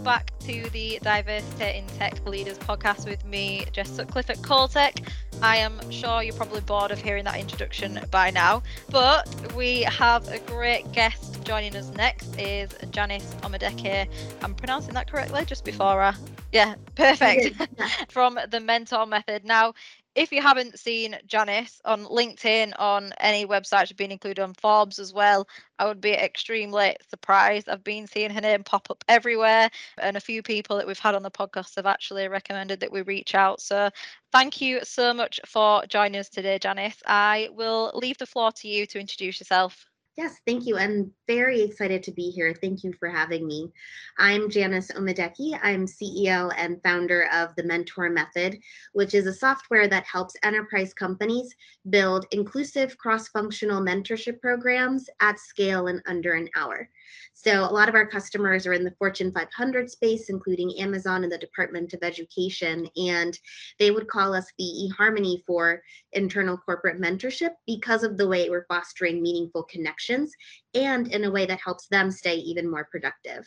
welcome back to the Diversity in Tech Leaders podcast with me, Jess Sutcliffe at Coltech. I am sure you're probably bored of hearing that introduction by now, but we have a great guest joining us next is Janice Omadeke. I'm pronouncing that correctly just before I yeah, perfect. From the mentor method. Now, if you haven't seen Janice on LinkedIn, on any websites, she's been included on Forbes as well, I would be extremely surprised. I've been seeing her name pop up everywhere, and a few people that we've had on the podcast have actually recommended that we reach out. So, thank you so much for joining us today, Janice. I will leave the floor to you to introduce yourself. Yes, thank you. I'm very excited to be here. Thank you for having me. I'm Janice Omadeke. I'm CEO and founder of the Mentor Method, which is a software that helps enterprise companies build inclusive cross functional mentorship programs at scale in under an hour. So, a lot of our customers are in the Fortune 500 space, including Amazon and the Department of Education, and they would call us the eHarmony for internal corporate mentorship because of the way we're fostering meaningful connections and in a way that helps them stay even more productive.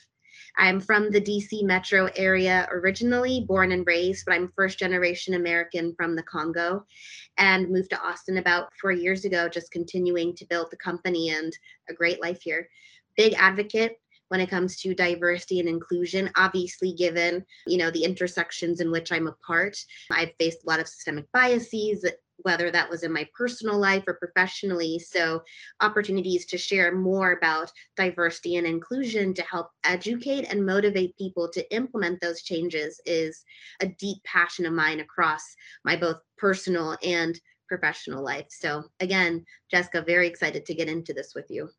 I'm from the DC metro area originally, born and raised, but I'm first generation American from the Congo and moved to Austin about four years ago, just continuing to build the company and a great life here big advocate when it comes to diversity and inclusion obviously given you know the intersections in which i'm a part i've faced a lot of systemic biases whether that was in my personal life or professionally so opportunities to share more about diversity and inclusion to help educate and motivate people to implement those changes is a deep passion of mine across my both personal and professional life so again jessica very excited to get into this with you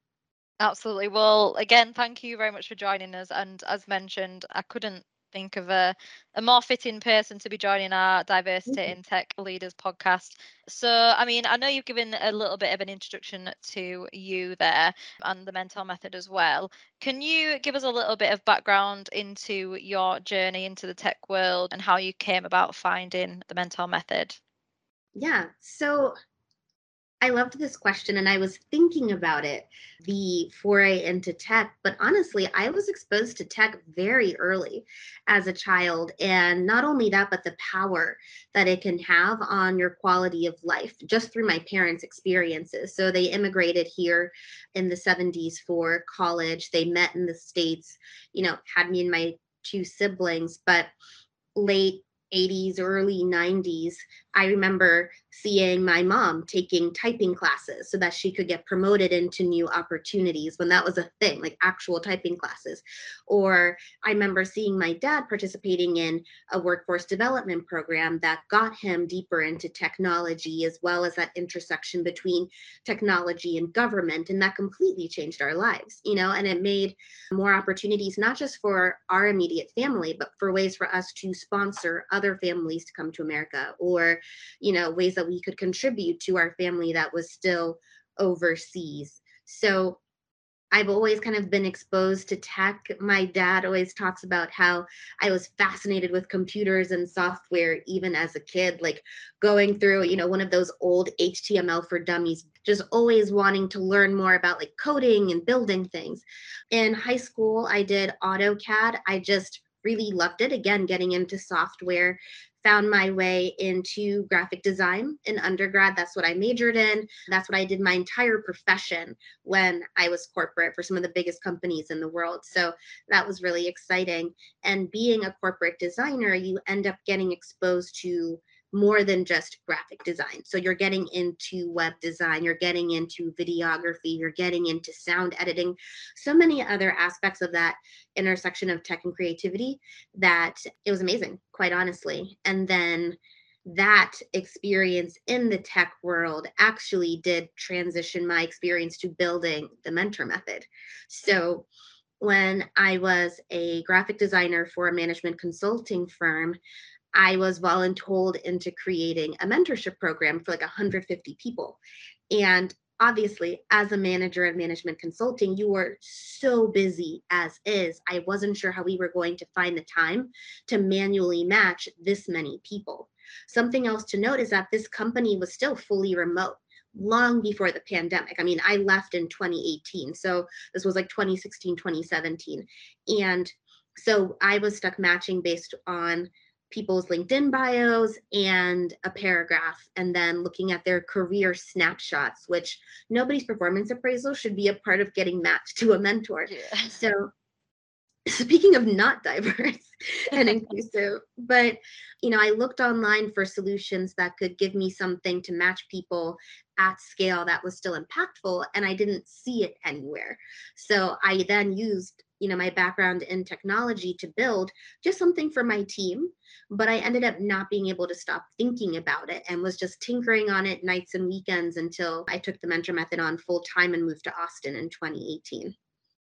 Absolutely. Well, again, thank you very much for joining us. And as mentioned, I couldn't think of a, a more fitting person to be joining our Diversity mm-hmm. in Tech Leaders podcast. So, I mean, I know you've given a little bit of an introduction to you there and the mentor method as well. Can you give us a little bit of background into your journey into the tech world and how you came about finding the mentor method? Yeah. So, I loved this question and I was thinking about it, the foray into tech. But honestly, I was exposed to tech very early as a child. And not only that, but the power that it can have on your quality of life just through my parents' experiences. So they immigrated here in the 70s for college. They met in the States, you know, had me and my two siblings, but late 80s, early 90s, I remember seeing my mom taking typing classes so that she could get promoted into new opportunities when that was a thing, like actual typing classes. Or I remember seeing my dad participating in a workforce development program that got him deeper into technology as well as that intersection between technology and government. And that completely changed our lives, you know, and it made more opportunities, not just for our immediate family, but for ways for us to sponsor other families to come to America or you know ways that we could contribute to our family that was still overseas so I've always kind of been exposed to tech. My dad always talks about how I was fascinated with computers and software even as a kid, like going through, you know, one of those old HTML for dummies, just always wanting to learn more about like coding and building things. In high school, I did AutoCAD. I just really loved it. Again, getting into software, found my way into graphic design in undergrad. That's what I majored in. That's what I did my entire profession when I was corporate for some of the biggest companies in the world. So that was really exciting. And being a corporate designer, you end up getting exposed to more than just graphic design. So you're getting into web design, you're getting into videography, you're getting into sound editing, so many other aspects of that intersection of tech and creativity that it was amazing, quite honestly. And then that experience in the tech world actually did transition my experience to building the mentor method. So when I was a graphic designer for a management consulting firm, I was voluntold into creating a mentorship program for like 150 people. And obviously, as a manager of management consulting, you were so busy as is. I wasn't sure how we were going to find the time to manually match this many people. Something else to note is that this company was still fully remote long before the pandemic. I mean, I left in 2018. So this was like 2016, 2017. And so I was stuck matching based on people's LinkedIn bios and a paragraph, and then looking at their career snapshots, which nobody's performance appraisal should be a part of getting matched to a mentor. Yeah. So, speaking of not diverse and inclusive, but you know, I looked online for solutions that could give me something to match people at scale that was still impactful, and I didn't see it anywhere. So I then used you know my background in technology to build just something for my team but i ended up not being able to stop thinking about it and was just tinkering on it nights and weekends until i took the mentor method on full time and moved to austin in 2018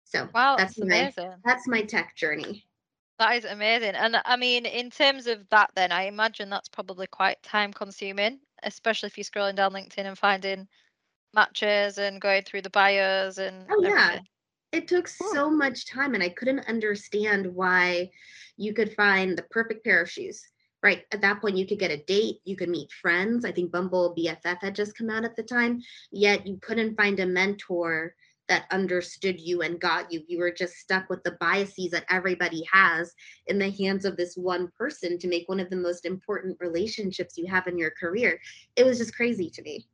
so wow that's, that's my amazing. that's my tech journey that is amazing and i mean in terms of that then i imagine that's probably quite time consuming especially if you're scrolling down linkedin and finding matches and going through the bios and oh everything. It took so much time and i couldn't understand why you could find the perfect pair of shoes. Right at that point you could get a date you could meet friends. I think bumble bff had just come out at the time yet you couldn't find a mentor that understood you and got you. You were just stuck with the biases that everybody has in the hands of this one person to make one of the most important relationships you have in your career. It was just crazy to me.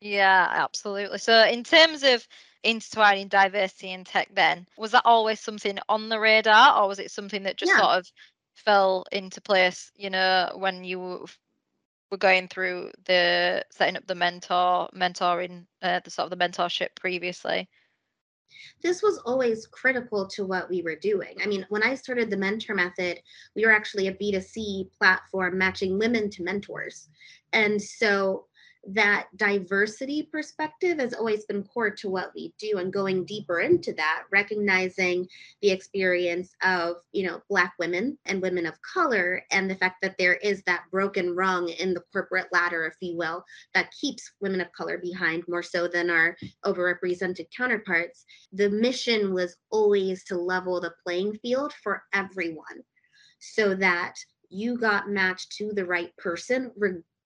Yeah absolutely. So in terms of intertwining diversity in tech then was that always something on the radar or was it something that just yeah. sort of fell into place you know when you were going through the setting up the mentor mentoring uh, the sort of the mentorship previously this was always critical to what we were doing. I mean, when I started the mentor method, we were actually a B2C platform matching women to mentors. And so that diversity perspective has always been core to what we do and going deeper into that recognizing the experience of you know black women and women of color and the fact that there is that broken rung in the corporate ladder if you will that keeps women of color behind more so than our overrepresented counterparts. The mission was always to level the playing field for everyone so that you got matched to the right person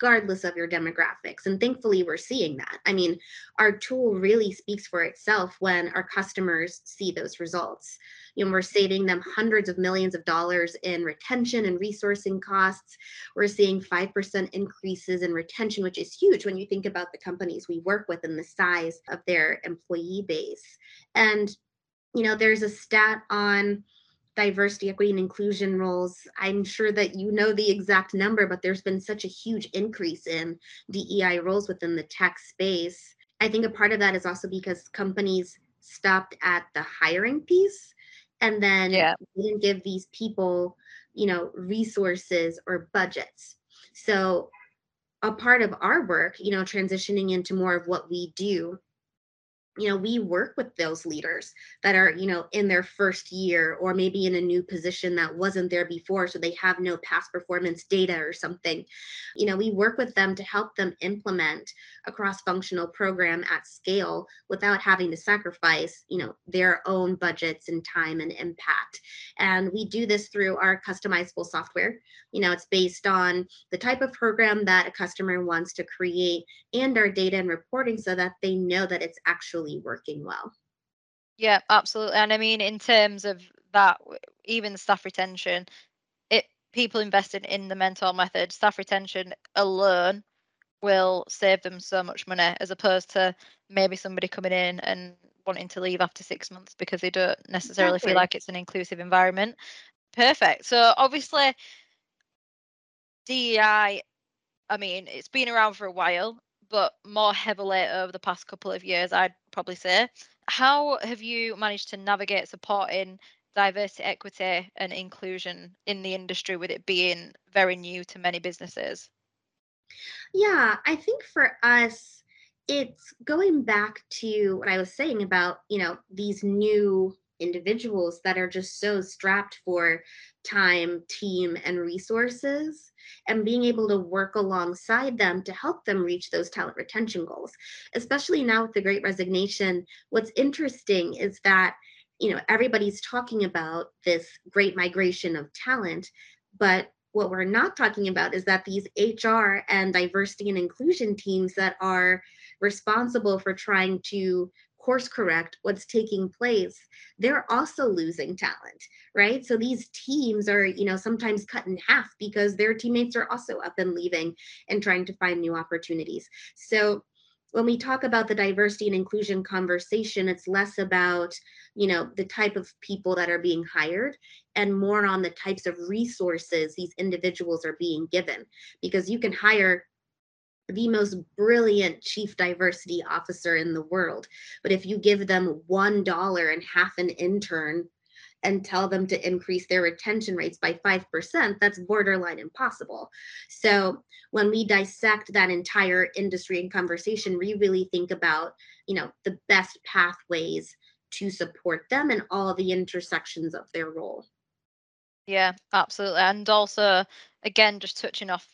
regardless of your demographics. And thankfully, we're seeing that. I mean, our tool really speaks for itself when our customers see those results. You know, we're saving them hundreds of millions of dollars in retention and resourcing costs. We're seeing 5% increases in retention, which is huge when you think about the companies we work with and the size of their employee base. And, you know, there's a stat on, diversity, equity, and inclusion roles. I'm sure that you know the exact number, but there's been such a huge increase in DEI roles within the tech space. I think a part of that is also because companies stopped at the hiring piece and then yeah. didn't give these people, you know, resources or budgets. So a part of our work, you know, transitioning into more of what we do you know we work with those leaders that are you know in their first year or maybe in a new position that wasn't there before so they have no past performance data or something. You know we work with them to help them implement a cross functional program at scale without having to sacrifice you know their own budgets and time and impact. And we do this through our customizable software. You know it's based on the type of program that a customer wants to create and our data and reporting so that they know that it's actually working well yeah absolutely and i mean in terms of that even staff retention it people invested in the mentor method staff retention alone will save them so much money as opposed to maybe somebody coming in and wanting to leave after six months because they don't necessarily exactly. feel like it's an inclusive environment perfect so obviously DEI, I mean, it's been around for a while, but more heavily over the past couple of years, I'd probably say. How have you managed to navigate supporting diversity, equity, and inclusion in the industry with it being very new to many businesses? Yeah, I think for us, it's going back to what I was saying about, you know, these new individuals that are just so strapped for time, team, and resources, and being able to work alongside them to help them reach those talent retention goals. Especially now with the great resignation, what's interesting is that you know everybody's talking about this great migration of talent but what we're not talking about is that these HR and diversity and inclusion teams that are responsible for trying to course correct what's taking place they're also losing talent right? So these teams are you know sometimes cut in half because their teammates are also up and leaving and trying to find new opportunities. So when we talk about the diversity and inclusion conversation it's less about you know the type of people that are being hired and more on the types of resources these individuals are being given. Because you can hire the most brilliant chief diversity officer in the world but if you give them one dollar and half an intern and tell them to increase their retention rates by 5%, that's borderline impossible. So when we dissect that entire industry and conversation, we really think about, you know, the best pathways to support them and all the intersections of their role. Yeah, absolutely. And also, again, just touching off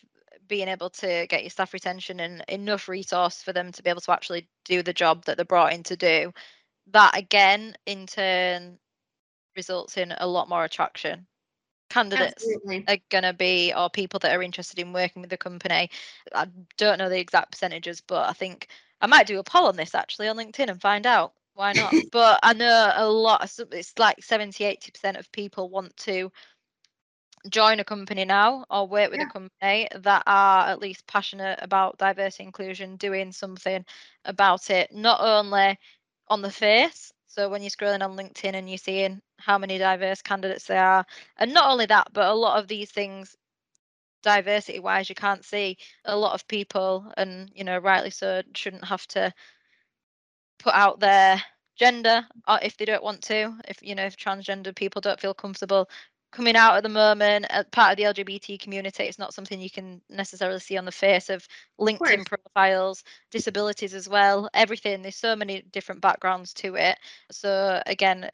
being able to get your staff retention and enough resource for them to be able to actually do the job that they're brought in to do. That again, in turn, results in a lot more attraction candidates Absolutely. are going to be or people that are interested in working with the company i don't know the exact percentages but i think i might do a poll on this actually on linkedin and find out why not but i know a lot it's like 70 80% of people want to join a company now or work with yeah. a company that are at least passionate about diversity inclusion doing something about it not only on the face so when you're scrolling on LinkedIn and you're seeing how many diverse candidates there are, and not only that, but a lot of these things, diversity wise, you can't see a lot of people, and you know, rightly so, shouldn't have to put out their gender or if they don't want to. If you know, if transgender people don't feel comfortable coming out at the moment as part of the LGBT community. It's not something you can necessarily see on the face of LinkedIn of profiles, disabilities as well, everything. There's so many different backgrounds to it. So again,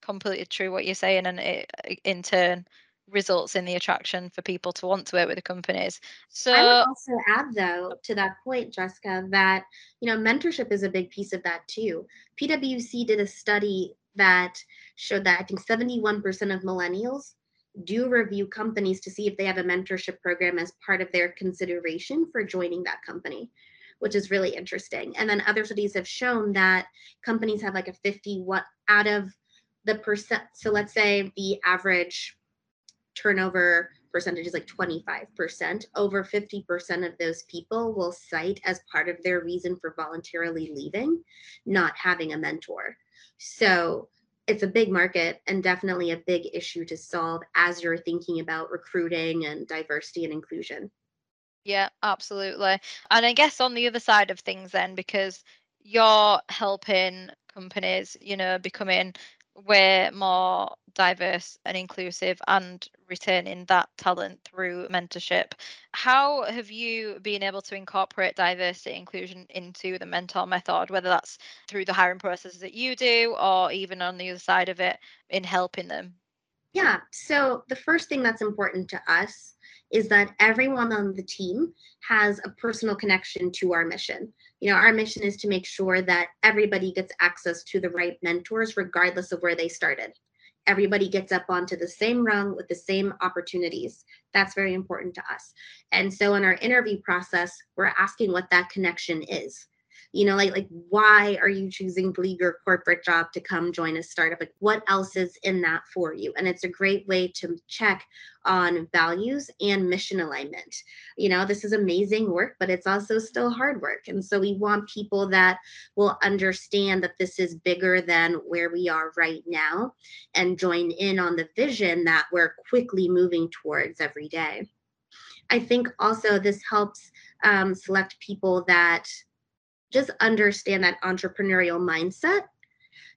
completely true what you're saying, and it in turn results in the attraction for people to want to work with the companies. So I would also add though to that point, Jessica, that you know mentorship is a big piece of that too. PwC did a study that showed that I think 71% of millennials do review companies to see if they have a mentorship program as part of their consideration for joining that company which is really interesting. And then other studies have shown that companies have like a 50 what out of the percent so let's say the average turnover percentage is like 25% over 50% of those people will cite as part of their reason for voluntarily leaving not having a mentor so it's a big market and definitely a big issue to solve as you're thinking about recruiting and diversity and inclusion. Yeah, absolutely. And I guess on the other side of things, then, because you're helping companies, you know, becoming we're more diverse and inclusive and retaining that talent through mentorship. How have you been able to incorporate diversity inclusion into the mentor method, whether that's through the hiring processes that you do or even on the other side of it in helping them? Yeah, so the first thing that's important to us is that everyone on the team has a personal connection to our mission. You know, our mission is to make sure that everybody gets access to the right mentors, regardless of where they started. Everybody gets up onto the same rung with the same opportunities. That's very important to us. And so in our interview process, we're asking what that connection is you know like like why are you choosing leave your corporate job to come join a startup? Like what else is in that for you? And it's a great way to check on values and mission alignment. You know this is amazing work but it's also still hard work. And so we want people that will understand that this is bigger than where we are right now and join in on the vision that we're quickly moving towards every day. I think also this helps um, select people that just understand that entrepreneurial mindset.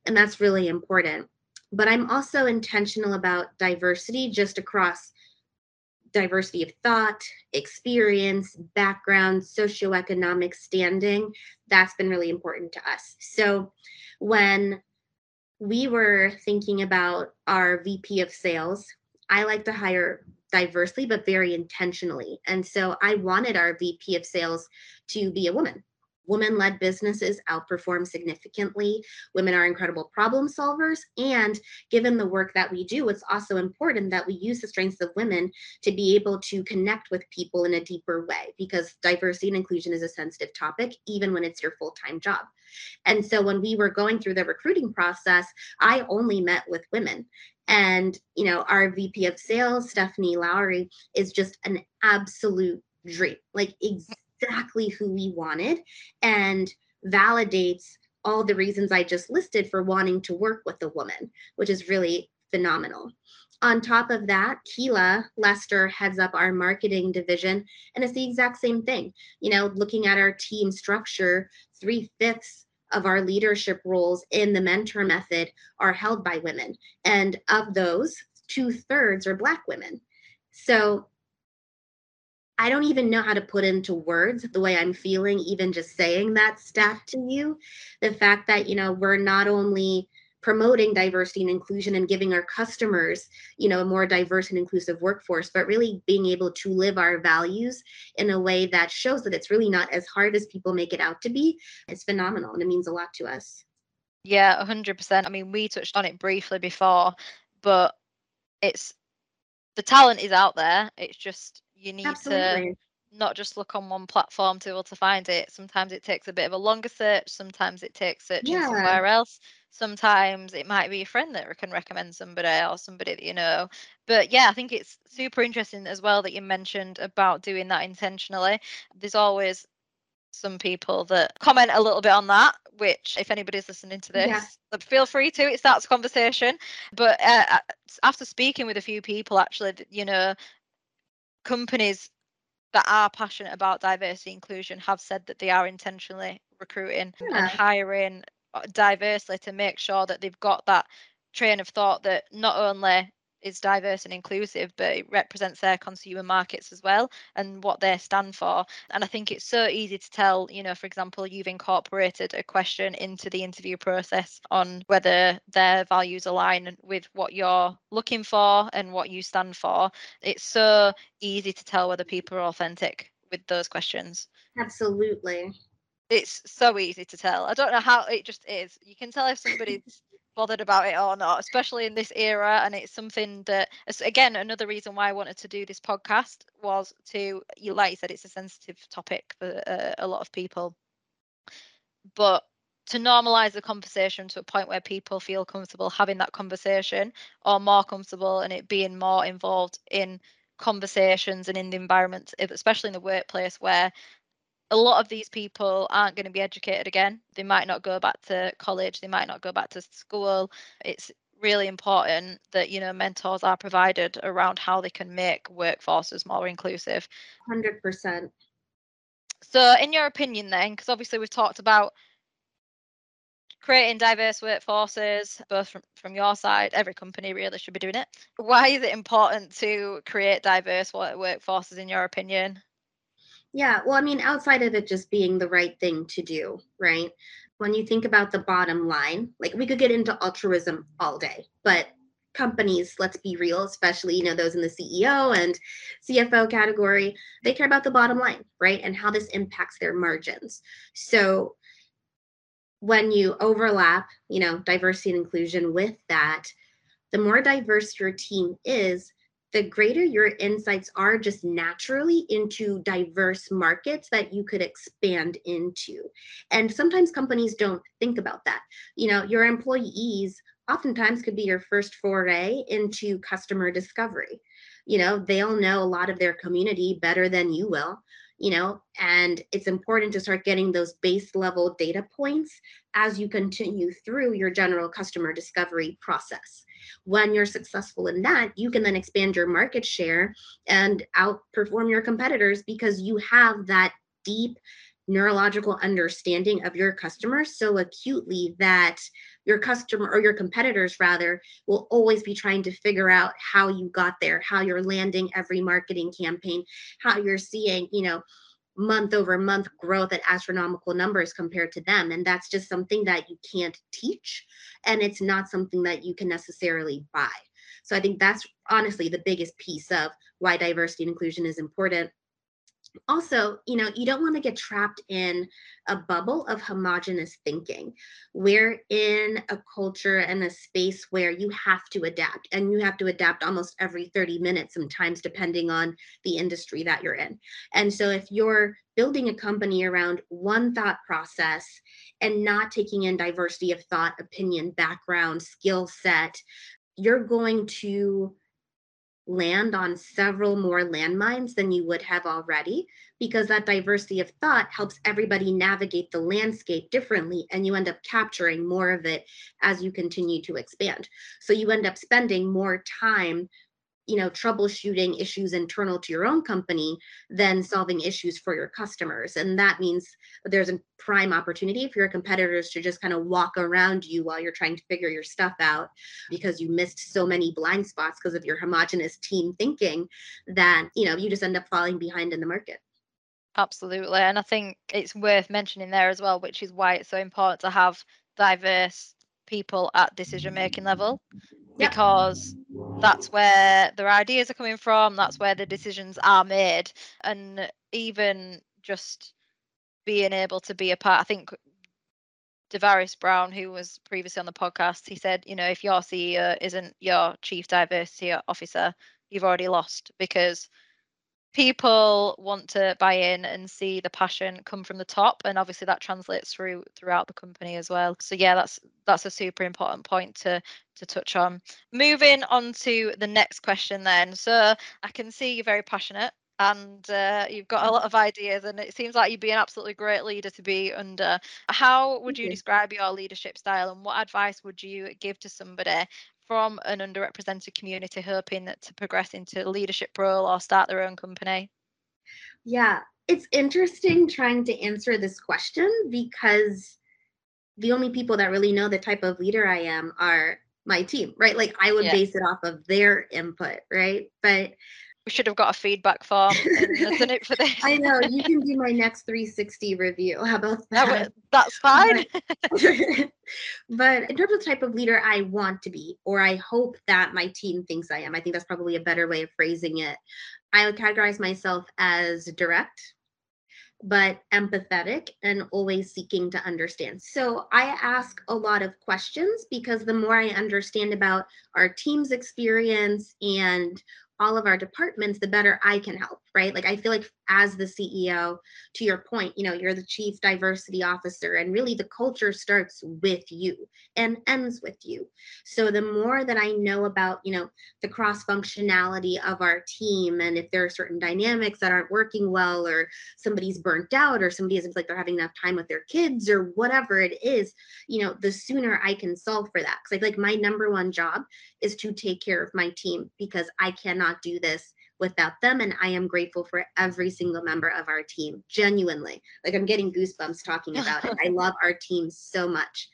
And that's really important. But I'm also intentional about diversity just across diversity of thought, experience, background, socioeconomic standing. That's been really important to us. So when we were thinking about our VP of sales, I like to hire diversely, but very intentionally. And so I wanted our VP of sales to be a woman women led businesses outperform significantly. Women are incredible problem solvers. And given the work that we do, it's also important that we use the strengths of women to be able to connect with people in a deeper way because diversity and inclusion is a sensitive topic, even when it's your full time job. And so when we were going through the recruiting process, I only met with women. And, you know, our VP of sales, Stephanie Lowry, is just an absolute dream, like exactly who we wanted and validates all the reasons I just listed for wanting to work with the woman, which is really phenomenal. On top of that, Keela Lester heads up our marketing division, and it's the exact same thing. You know, looking at our team structure, three fifths of our leadership roles in the mentor method are held by women. And of those, two thirds are Black women. So I don't even know how to put into words the way I'm feeling, even just saying that stat to you. The fact that, you know, we're not only promoting diversity and inclusion and giving our customers you know a more diverse and inclusive workforce but really being able to live our values in a way that shows that it's really not as hard as people make it out to be it's phenomenal and it means a lot to us. Yeah 100% i mean we touched on it briefly before but it's the talent is out there. It's just you need Absolutely. to not just look on one platform to be able to find it. Sometimes it takes a bit of a longer search. Sometimes it takes searching yeah. somewhere else. Sometimes it might be a friend that can recommend somebody or somebody that you know. But yeah, I think it's super interesting as well that you mentioned about doing that intentionally. There's always some people that comment a little bit on that which if anybody's listening to this yeah. feel free to it starts a conversation but uh, uh after speaking with a few people actually you know companies that are passionate about diversity inclusion have said that they are intentionally recruiting yeah. and hiring uh, diversely to make sure that they've got that train of thought that not only is diverse and inclusive, but it represents their consumer markets as well and what they stand for. And I think it's so easy to tell, you know, for example, you've incorporated a question into the interview process on whether their values align with what you're looking for and what you stand for. It's so easy to tell whether people are authentic with those questions. Absolutely. It's so easy to tell. I don't know how it just is. You can tell if somebody's bothered about it or not, especially in this era. And it's something that, again, another reason why I wanted to do this podcast was to, you like you said, it's a sensitive topic for uh, a lot of people. But to normalize the conversation to a point where people feel comfortable having that conversation or more comfortable and it being more involved in conversations and in the environment, especially in the workplace where a lot of these people aren't going to be educated again. They might not go back to college, they might not go back to school. It's really important that you know mentors are provided around how they can make workforces more inclusive 100% so in your opinion then because obviously we've talked about creating diverse workforces both from, from your side every company really should be doing it why is it important to create diverse workforces in your opinion yeah, well, I mean, outside of it just being the right thing to do, right? When you think about the bottom line, like we could get into altruism all day, but companies, let's be real, especially, you know, those in the CEO and CFO category, they care about the bottom line, right? And how this impacts their margins. So when you overlap, you know, diversity and inclusion with that, the more diverse your team is, the greater your insights are just naturally into diverse markets that you could expand into. And sometimes companies don't think about that. You know, your employees oftentimes could be your first foray into customer discovery. You know, they'll know a lot of their community better than you will you know, and it's important to start getting those base level data points as you continue through your general customer discovery process. When you're successful in that, you can then expand your market share and outperform your competitors because you have that deep neurological understanding of your customers so acutely that your customer or your competitors rather will always be trying to figure out how you got there how you're landing every marketing campaign how you're seeing you know month over month growth at astronomical numbers compared to them. And that's just something that you can't teach. And it's not something that you can necessarily buy. So I think that's honestly the biggest piece of why diversity and inclusion is important. Also, you know, you don't want to get trapped in a bubble of homogenous thinking. We're in a culture and a space where you have to adapt, and you have to adapt almost every 30 minutes, sometimes depending on the industry that you're in. And so, if you're building a company around one thought process and not taking in diversity of thought, opinion, background, skill set, you're going to land on several more landmines than you would have already because that diversity of thought helps everybody navigate the landscape differently and you end up capturing more of it as you continue to expand. So you end up spending more time you know troubleshooting issues internal to your own company than solving issues for your customers. And that means there's a prime opportunity for your competitors to just kind of walk around you while you're trying to figure your stuff out because you missed so many blind spots because of your homogenous team thinking that you know you just end up falling behind in the market. Absolutely. And i think it's worth mentioning there as well which is why it's so important to have diverse people at decision making level yep. because that's where their ideas are coming from that's where the decisions are made and even just being able to be a part i think Devaris Brown, who was previously on the podcast, he said, you know, if your CEO isn't your chief diversity officer, you've already lost because people want to buy in and see the passion come from the top and obviously that translates through throughout the company as well. So yeah that's that's a super important point to to touch on. Moving on to the next question then. So i can see you're very passionate and uh, you've got a lot of ideas and it seems like you'd be an absolutely great leader to be under. How would you. describe your leadership style and what advice would you give to somebody from an underrepresented community hoping to progress into a leadership role or start their own company? Yeah, it's interesting trying to answer this question because the only people that really know the type of leader I am are my team, right? Like I would yeah. base it off of their input, right? But we should have got a feedback form isn't it for this. I know you can do my next 360 review. How about that, that? that's fine. But in terms of type of leader i want to be or i hope that my team thinks i am i think that's probably a better way of phrasing it i would categorize myself as direct but empathetic and always seeking to understand. So I ask a lot of questions because the more I understand about our team's experience and all of our departments, the better I can help, right? Like I feel like as the CEO, to your point, you know, you're the chief diversity officer, and really the culture starts with you and ends with you. So the more that I know about, you know, the cross functionality of our team, and if there are certain dynamics that aren't working well, or somebody's burnt out, or somebody isn't like they're having enough time with their kids, or whatever it is, you know, the sooner I can solve for that. Because I feel like my number one job is to take care of my team because I cannot do this without them. And I am grateful for every single member of our team, genuinely. Like I'm getting goosebumps talking about it. I love our team so much.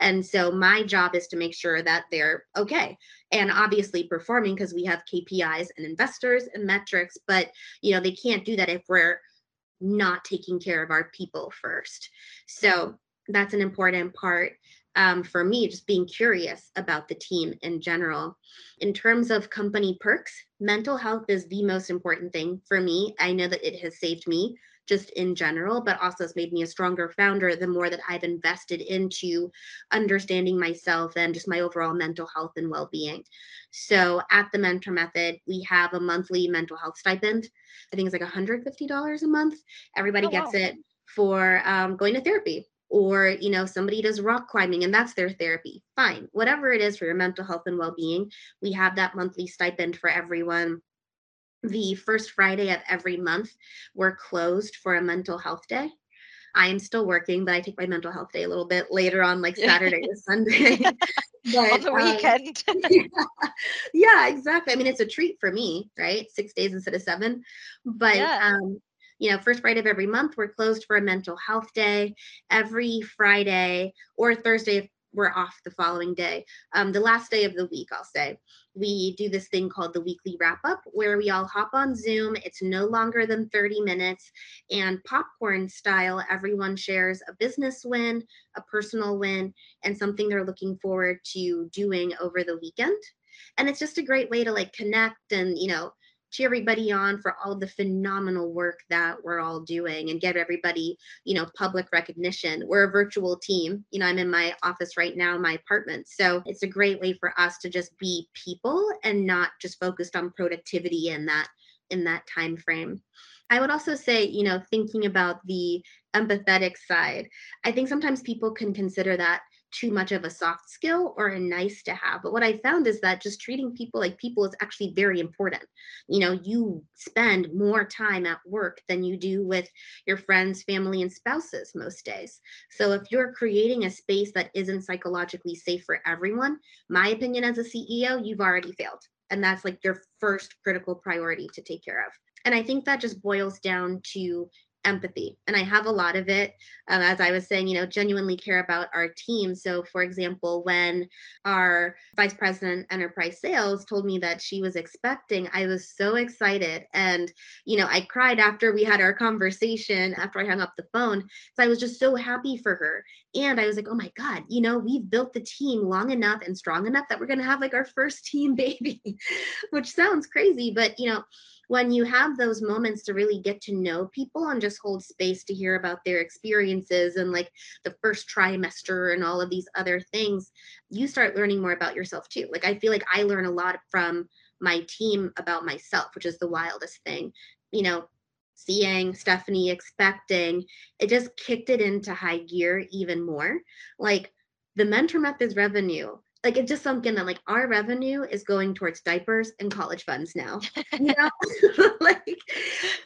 And so my job is to make sure that they're okay and obviously performing because we have KPIs and investors and metrics, but you know, they can't do that if we're not taking care of our people first. So that's an important part um, for me, just being curious about the team in general. In terms of company perks, mental health is the most important thing for me. I know that it has saved me just in general, but also has made me a stronger founder the more that I've invested into understanding myself and just my overall mental health and well being. So at the Mentor Method, we have a monthly mental health stipend. I think it's like $150 a month. Everybody oh, gets wow. it for um, going to therapy or you know somebody does rock climbing and that's their therapy. Fine whatever it is for your mental health and well-being we have that monthly stipend for everyone. The first friday of every month we're closed for a mental health day. I am still working but i take my mental health day a little bit later on like saturday or sunday. But, on the um, weekend. Um, yeah, yeah, exactly. I mean it's a treat for me right? Six days instead of seven. But yeah. um you know, first Friday of every month, we're closed for a mental health day. Every Friday or Thursday, we're off the following day. Um, the last day of the week, I'll say, we do this thing called the weekly wrap up where we all hop on Zoom. It's no longer than 30 minutes and popcorn style, everyone shares a business win, a personal win, and something they're looking forward to doing over the weekend. And it's just a great way to like connect and, you know, cheer everybody on for all the phenomenal work that we're all doing and get everybody, you know, public recognition. We're a virtual team. You know, I'm in my office right now, my apartment. So it's a great way for us to just be people and not just focused on productivity in that in that time frame. I would also say, you know, thinking about the empathetic side, I think sometimes people can consider that too much of a soft skill or a nice to have. But what I found is that just treating people like people is actually very important. You know, you spend more time at work than you do with your friends, family, and spouses most days. So if you're creating a space that isn't psychologically safe for everyone, my opinion as a CEO, you've already failed. And that's like your first critical priority to take care of. And I think that just boils down to empathy. And i have a lot of it um, as i was saying you know genuinely care about our team. So for example when our vice president enterprise sales told me that she was expecting i was so excited. And you know i cried after we had our conversation after i hung up the phone so i was just so happy for her. And i was like oh my god you know we've built the team long enough and strong enough that we're going to have like our first team baby which sounds crazy but you know when you have those moments to really get to know people and just hold space to hear about their experiences and like the first trimester and all of these other things, you start learning more about yourself too. Like I feel like I learn a lot from my team about myself, which is the wildest thing. You know, seeing Stephanie expecting, it just kicked it into high gear even more. Like the mentor methods revenue like it just sunk in that like our revenue is going towards diapers and college funds now. You know, like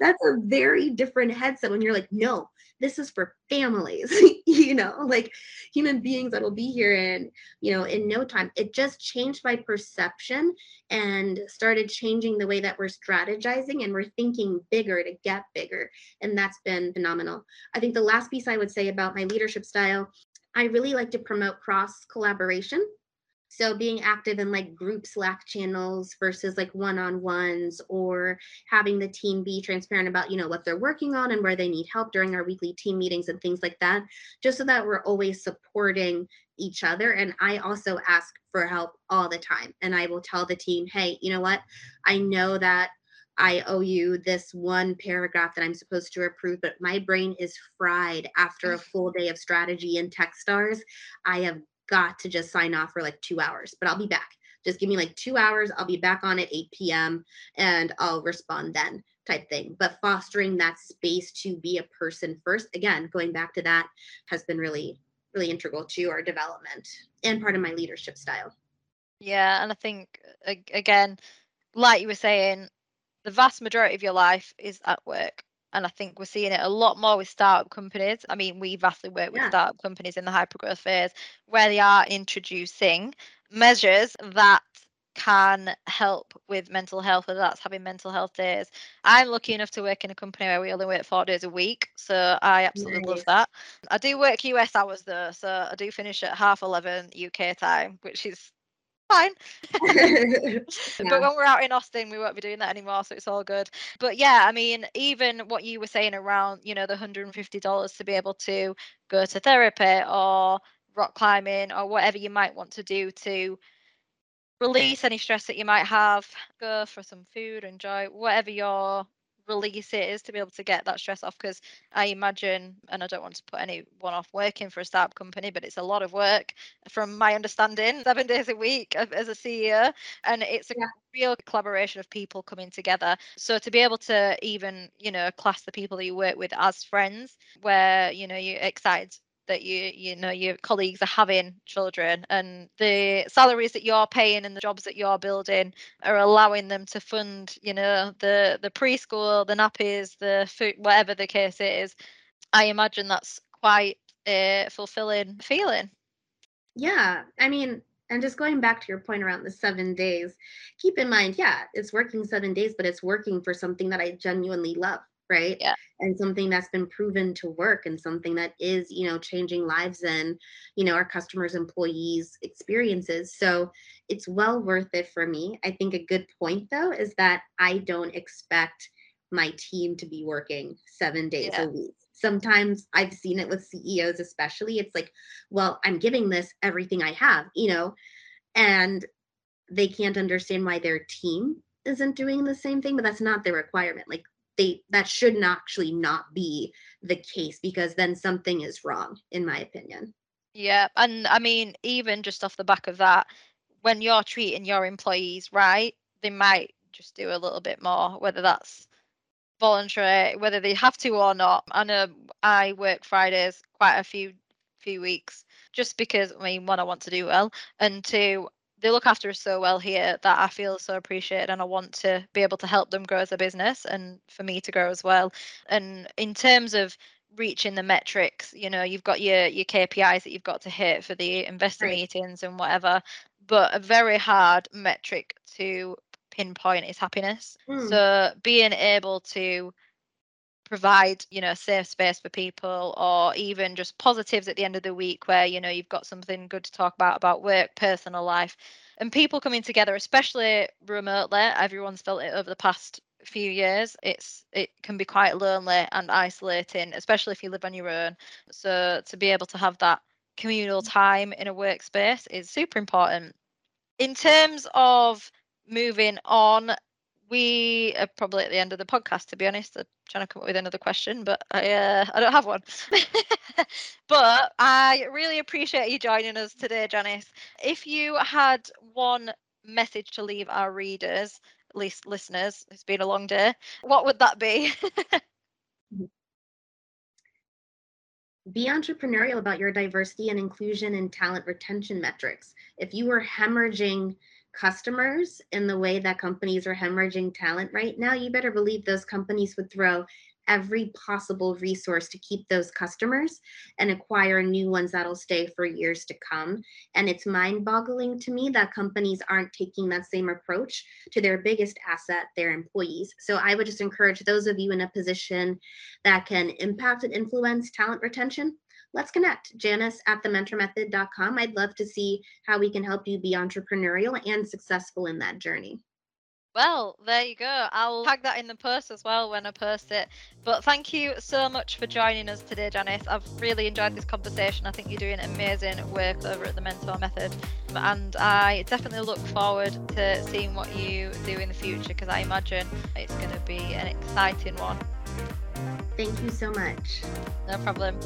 that's a very different headset when you're like, no, this is for families, you know, like human beings that'll be here in, you know, in no time. It just changed my perception and started changing the way that we're strategizing and we're thinking bigger to get bigger. And that's been phenomenal. I think the last piece I would say about my leadership style, I really like to promote cross collaboration so being active in like group Slack channels versus like one-on-ones or having the team be transparent about, you know, what they're working on and where they need help during our weekly team meetings and things like that, just so that we're always supporting each other. And I also ask for help all the time. And I will tell the team, hey, you know what? I know that I owe you this one paragraph that I'm supposed to approve, but my brain is fried after a full day of strategy and Techstars. I have got to just sign off for like two hours, but I'll be back. Just give me like two hours. I'll be back on at 8 p.m. and I'll respond then type thing. But fostering that space to be a person first, again, going back to that has been really, really integral to our development and part of my leadership style. Yeah. And I think, again, like you were saying, the vast majority of your life is at work and I think we're seeing it a lot more with startup companies. I mean, we vastly work with yeah. startup companies in the hypergrowth phase where they are introducing measures that can help with mental health, whether that's having mental health days. I'm lucky enough to work in a company where we only work four days a week, so I absolutely nice. love that. I do work US hours though, so I do finish at half 11 UK time, which is fine. yeah. But when we're out in Austin, we won't be doing that anymore, so it's all good. But yeah, I mean, even what you were saying around, you know, the $150 to be able to go to therapy or rock climbing or whatever you might want to do to release any stress that you might have, go for some food, enjoy whatever your release it is to be able to get that stress off because i imagine and i don't want to put anyone off working for a startup company but it's a lot of work from my understanding seven days a week as a ceo and it's a yeah. real collaboration of people coming together so to be able to even you know class the people that you work with as friends where you know you're excited that you you know your colleagues are having children and the salaries that you're paying and the jobs that you're building are allowing them to fund you know the the preschool the nappies the food whatever the case is i imagine that's quite a fulfilling feeling. Yeah i mean and just going back to your point around the seven days keep in mind yeah it's working seven days but it's working for something that i genuinely love right? Yeah. And something that's been proven to work and something that is you know changing lives and you know our customers employees experiences. So it's well worth it for me. I think a good point though is that i don't expect my team to be working seven days yeah. a week. Sometimes i've seen it with ceos especially. It's like well i'm giving this everything i have you know? And they can't understand why their team isn't doing the same thing, but that's not the requirement. Like they that should not actually not be the case because then something is wrong, in my opinion. Yeah, and I mean, even just off the back of that, when you're treating your employees right, they might just do a little bit more, whether that's voluntary, whether they have to or not. I know I work Fridays quite a few few weeks just because I mean one I want to do well and two they look after us so well here that I feel so appreciated and I want to be able to help them grow as a business and for me to grow as well. And in terms of reaching the metrics, you know, you've got your your KPIs that you've got to hit for the investor right. meetings and whatever, but a very hard metric to pinpoint is happiness. Mm. So being able to provide you know a safe space for people or even just positives at the end of the week where you know you've got something good to talk about about work personal life and people coming together especially remotely everyone's felt it over the past few years it's it can be quite lonely and isolating especially if you live on your own. So to be able to have that communal mm. time in a workspace is super important. In terms of moving on we are probably at the end of the podcast to be honest. I'm trying to come up with another question but i uh, i don't have one. But i really appreciate you joining us today janice. If you had one message to leave our readers at least listeners it's been a long day what would that be? Be entrepreneurial about your diversity and inclusion and talent retention metrics. If you are hemorrhaging customers in the way that companies are hemorrhaging talent right now, you better believe those companies would throw every possible resource to keep those customers and acquire new ones that'll stay for years to come. And it's mind boggling to me that companies aren't taking that same approach to their biggest asset, their employees. So I would just encourage those of you in a position that can impact and influence talent retention let's connect. Janice at thementormethod.com. I'd love to see how we can help you be entrepreneurial and successful in that journey. Well, there you go. I'll tag that in the post as well when I post it. But thank you so much for joining us today, Janice. I've really enjoyed this conversation. I think you're doing amazing work over at the Mentor Method. And I definitely look forward to seeing what you do in the future because I imagine it's going to be an exciting one. Thank you so much. No problem.